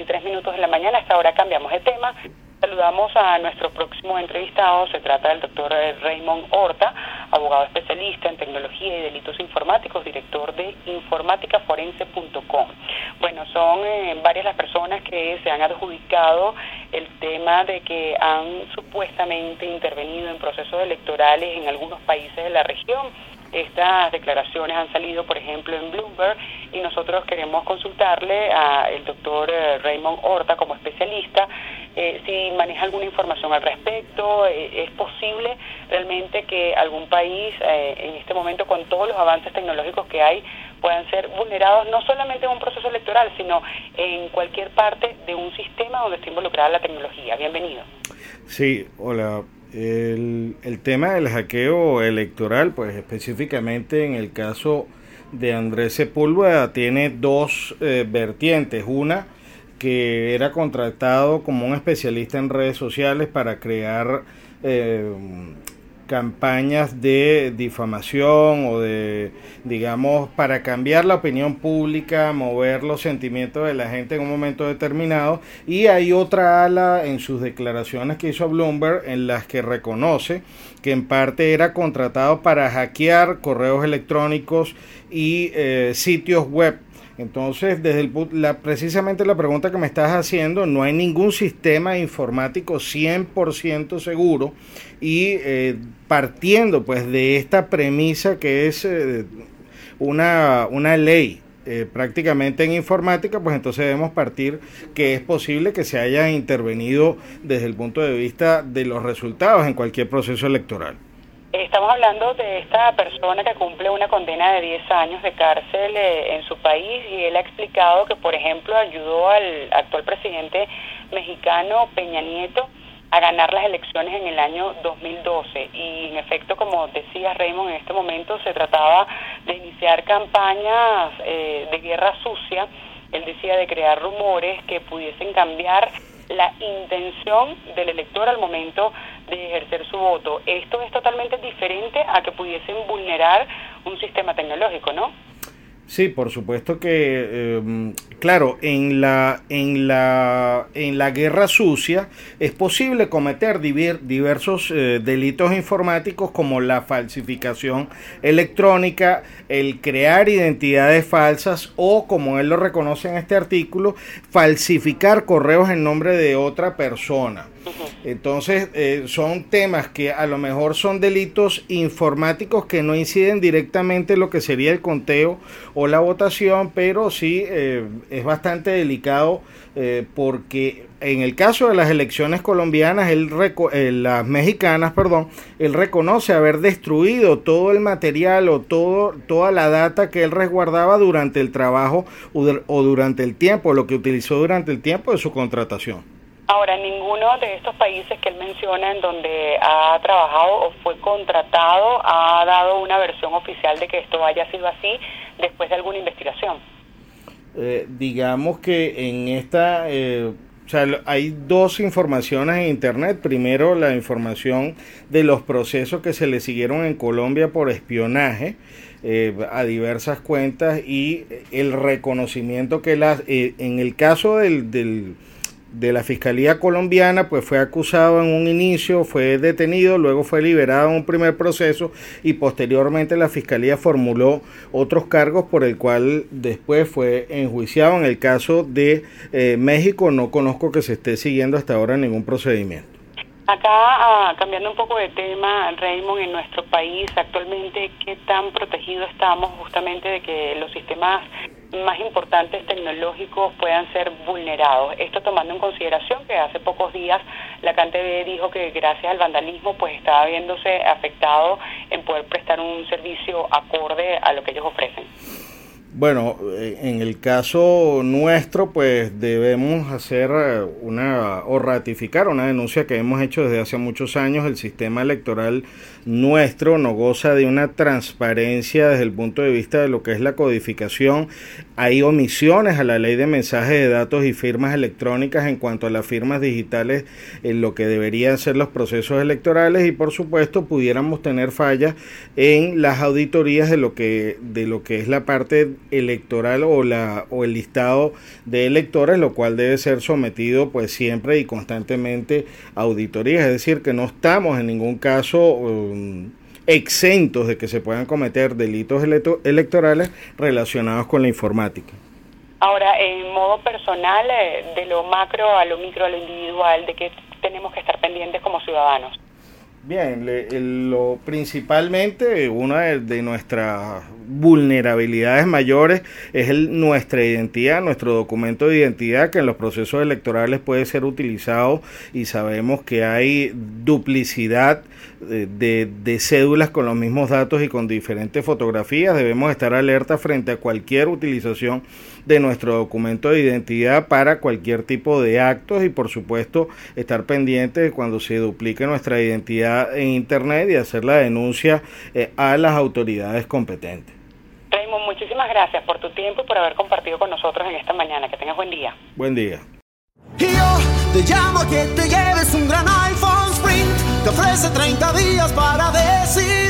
Las 11.23 minutos de la mañana, hasta ahora cambiamos de tema. Saludamos a nuestro próximo entrevistado, se trata del doctor Raymond Horta, abogado especialista en tecnología y delitos informáticos, director de informáticaforense.com. Bueno, son eh, varias las personas que se han adjudicado el tema de que han supuestamente intervenido en procesos electorales en algunos países de la región. Estas declaraciones han salido, por ejemplo, en Bloomberg y nosotros queremos consultarle al doctor eh, Raymond Horta como especialista eh, si maneja alguna información al respecto. Eh, ¿Es posible realmente que algún país eh, en este momento, con todos los avances tecnológicos que hay, puedan ser vulnerados no solamente en un proceso electoral, sino en cualquier parte de un sistema donde esté involucrada la tecnología? Bienvenido. Sí, hola. El, el tema del hackeo electoral, pues específicamente en el caso de Andrés Sepúlveda, tiene dos eh, vertientes. Una, que era contratado como un especialista en redes sociales para crear eh, campañas de difamación o de, digamos, para cambiar la opinión pública, mover los sentimientos de la gente en un momento determinado. Y hay otra ala en sus declaraciones que hizo Bloomberg en las que reconoce que en parte era contratado para hackear correos electrónicos y eh, sitios web entonces, desde el la, precisamente la pregunta que me estás haciendo, no hay ningún sistema informático 100% seguro y eh, partiendo pues de esta premisa que es eh, una, una ley eh, prácticamente en informática, pues entonces debemos partir que es posible que se haya intervenido desde el punto de vista de los resultados en cualquier proceso electoral. Estamos hablando de esta persona que cumple una condena de 10 años de cárcel eh, en su país y él ha explicado que, por ejemplo, ayudó al actual presidente mexicano Peña Nieto a ganar las elecciones en el año 2012 y en efecto como decía Raymond en este momento se trataba de iniciar campañas eh, de guerra sucia. Él decía de crear rumores que pudiesen cambiar la intención del elector al momento de ejercer su voto. Esto es totalmente diferente a que pudiesen vulnerar un sistema tecnológico, ¿no? Sí, por supuesto que, em, claro, en la, en, la, en la guerra sucia es posible cometer diversos eh, delitos informáticos como la falsificación electrónica, el crear identidades falsas o, como él lo reconoce en este artículo, falsificar correos en nombre de otra persona. Entonces, eh, son temas que a lo mejor son delitos informáticos que no inciden directamente en lo que sería el conteo o la votación, pero sí eh, es bastante delicado eh, porque en el caso de las elecciones colombianas, él las mexicanas, perdón, él reconoce haber destruido todo el material o todo, toda la data que él resguardaba durante el trabajo o durante el tiempo, lo que utilizó durante el tiempo de su contratación. Ahora, ninguno de estos países que él menciona en donde ha trabajado o fue contratado ha dado una versión oficial de que esto haya sido así después de alguna investigación. Eh, digamos que en esta, eh, o sea, hay dos informaciones en Internet. Primero, la información de los procesos que se le siguieron en Colombia por espionaje. Eh, a diversas cuentas y el reconocimiento que las en el caso del de la Fiscalía colombiana, pues fue acusado en un inicio, fue detenido, luego fue liberado en un primer proceso y posteriormente la Fiscalía formuló otros cargos por el cual después fue enjuiciado. En el caso de eh, México no conozco que se esté siguiendo hasta ahora ningún procedimiento. Acá, ah, cambiando un poco de tema, Raymond, en nuestro país actualmente, ¿qué tan protegidos estamos justamente de que los sistemas más importantes tecnológicos puedan ser vulnerados? Esto tomando en consideración que hace pocos días la CanTV dijo que gracias al vandalismo pues estaba viéndose afectado en poder prestar un servicio acorde a lo que ellos ofrecen. Bueno, eh, en el caso nuestro, pues debemos hacer eh, una o ratificar una denuncia que hemos hecho desde hace muchos años. El sistema electoral nuestro no goza de una transparencia desde el punto de vista de lo que es la codificación. Hay omisiones a la ley de mensajes de datos y firmas electrónicas en cuanto a las firmas digitales en lo que deberían ser los procesos electorales y por supuesto pudiéramos tener fallas en las auditorías de lo que de lo que es la parte electoral o, la, o el listado de electores, lo cual debe ser sometido pues siempre y constantemente a auditorías. Es decir, que no estamos en ningún caso um, exentos de que se puedan cometer delitos electorales relacionados con la informática. Ahora, en modo personal, eh, de lo macro a lo micro a lo individual, ¿de qué tenemos que estar pendientes como ciudadanos? Bien, lo, principalmente una de, nuestras vulnerabilidades mayores es nuestra identidad, nuestro documento de identidad que en los procesos electorales puede ser utilizado y sabemos que hay duplicidad de, de, cédulas con los mismos datos y con diferentes fotografías. Debemos estar alerta frente a cualquier utilización de nuestro documento de identidad para cualquier tipo de actos y por supuesto estar pendientes cuando se duplique nuestra identidad en Internet y hacer la denuncia eh, a las autoridades competentes. Raymond, muchísimas gracias por tu tiempo y por haber compartido con nosotros en esta mañana. Que tengas buen día. Buen día. te llamo que te lleves un gran iPhone Sprint te ofrece 30 días para decidir.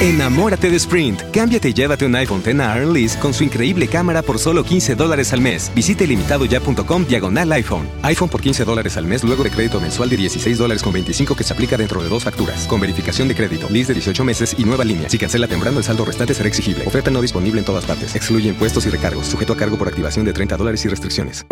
Enamórate de Sprint. Cámbiate y llévate un iPhone X a con su increíble cámara por solo 15 dólares al mes. Visite limitadoya.com diagonal iPhone. iPhone por 15 dólares al mes luego de crédito mensual de 16 dólares con 25 que se aplica dentro de dos facturas. Con verificación de crédito, lease de 18 meses y nueva línea. Si cancela temprano, el saldo restante será exigible. Oferta no disponible en todas partes. Excluye impuestos y recargos. Sujeto a cargo por activación de 30 dólares y restricciones.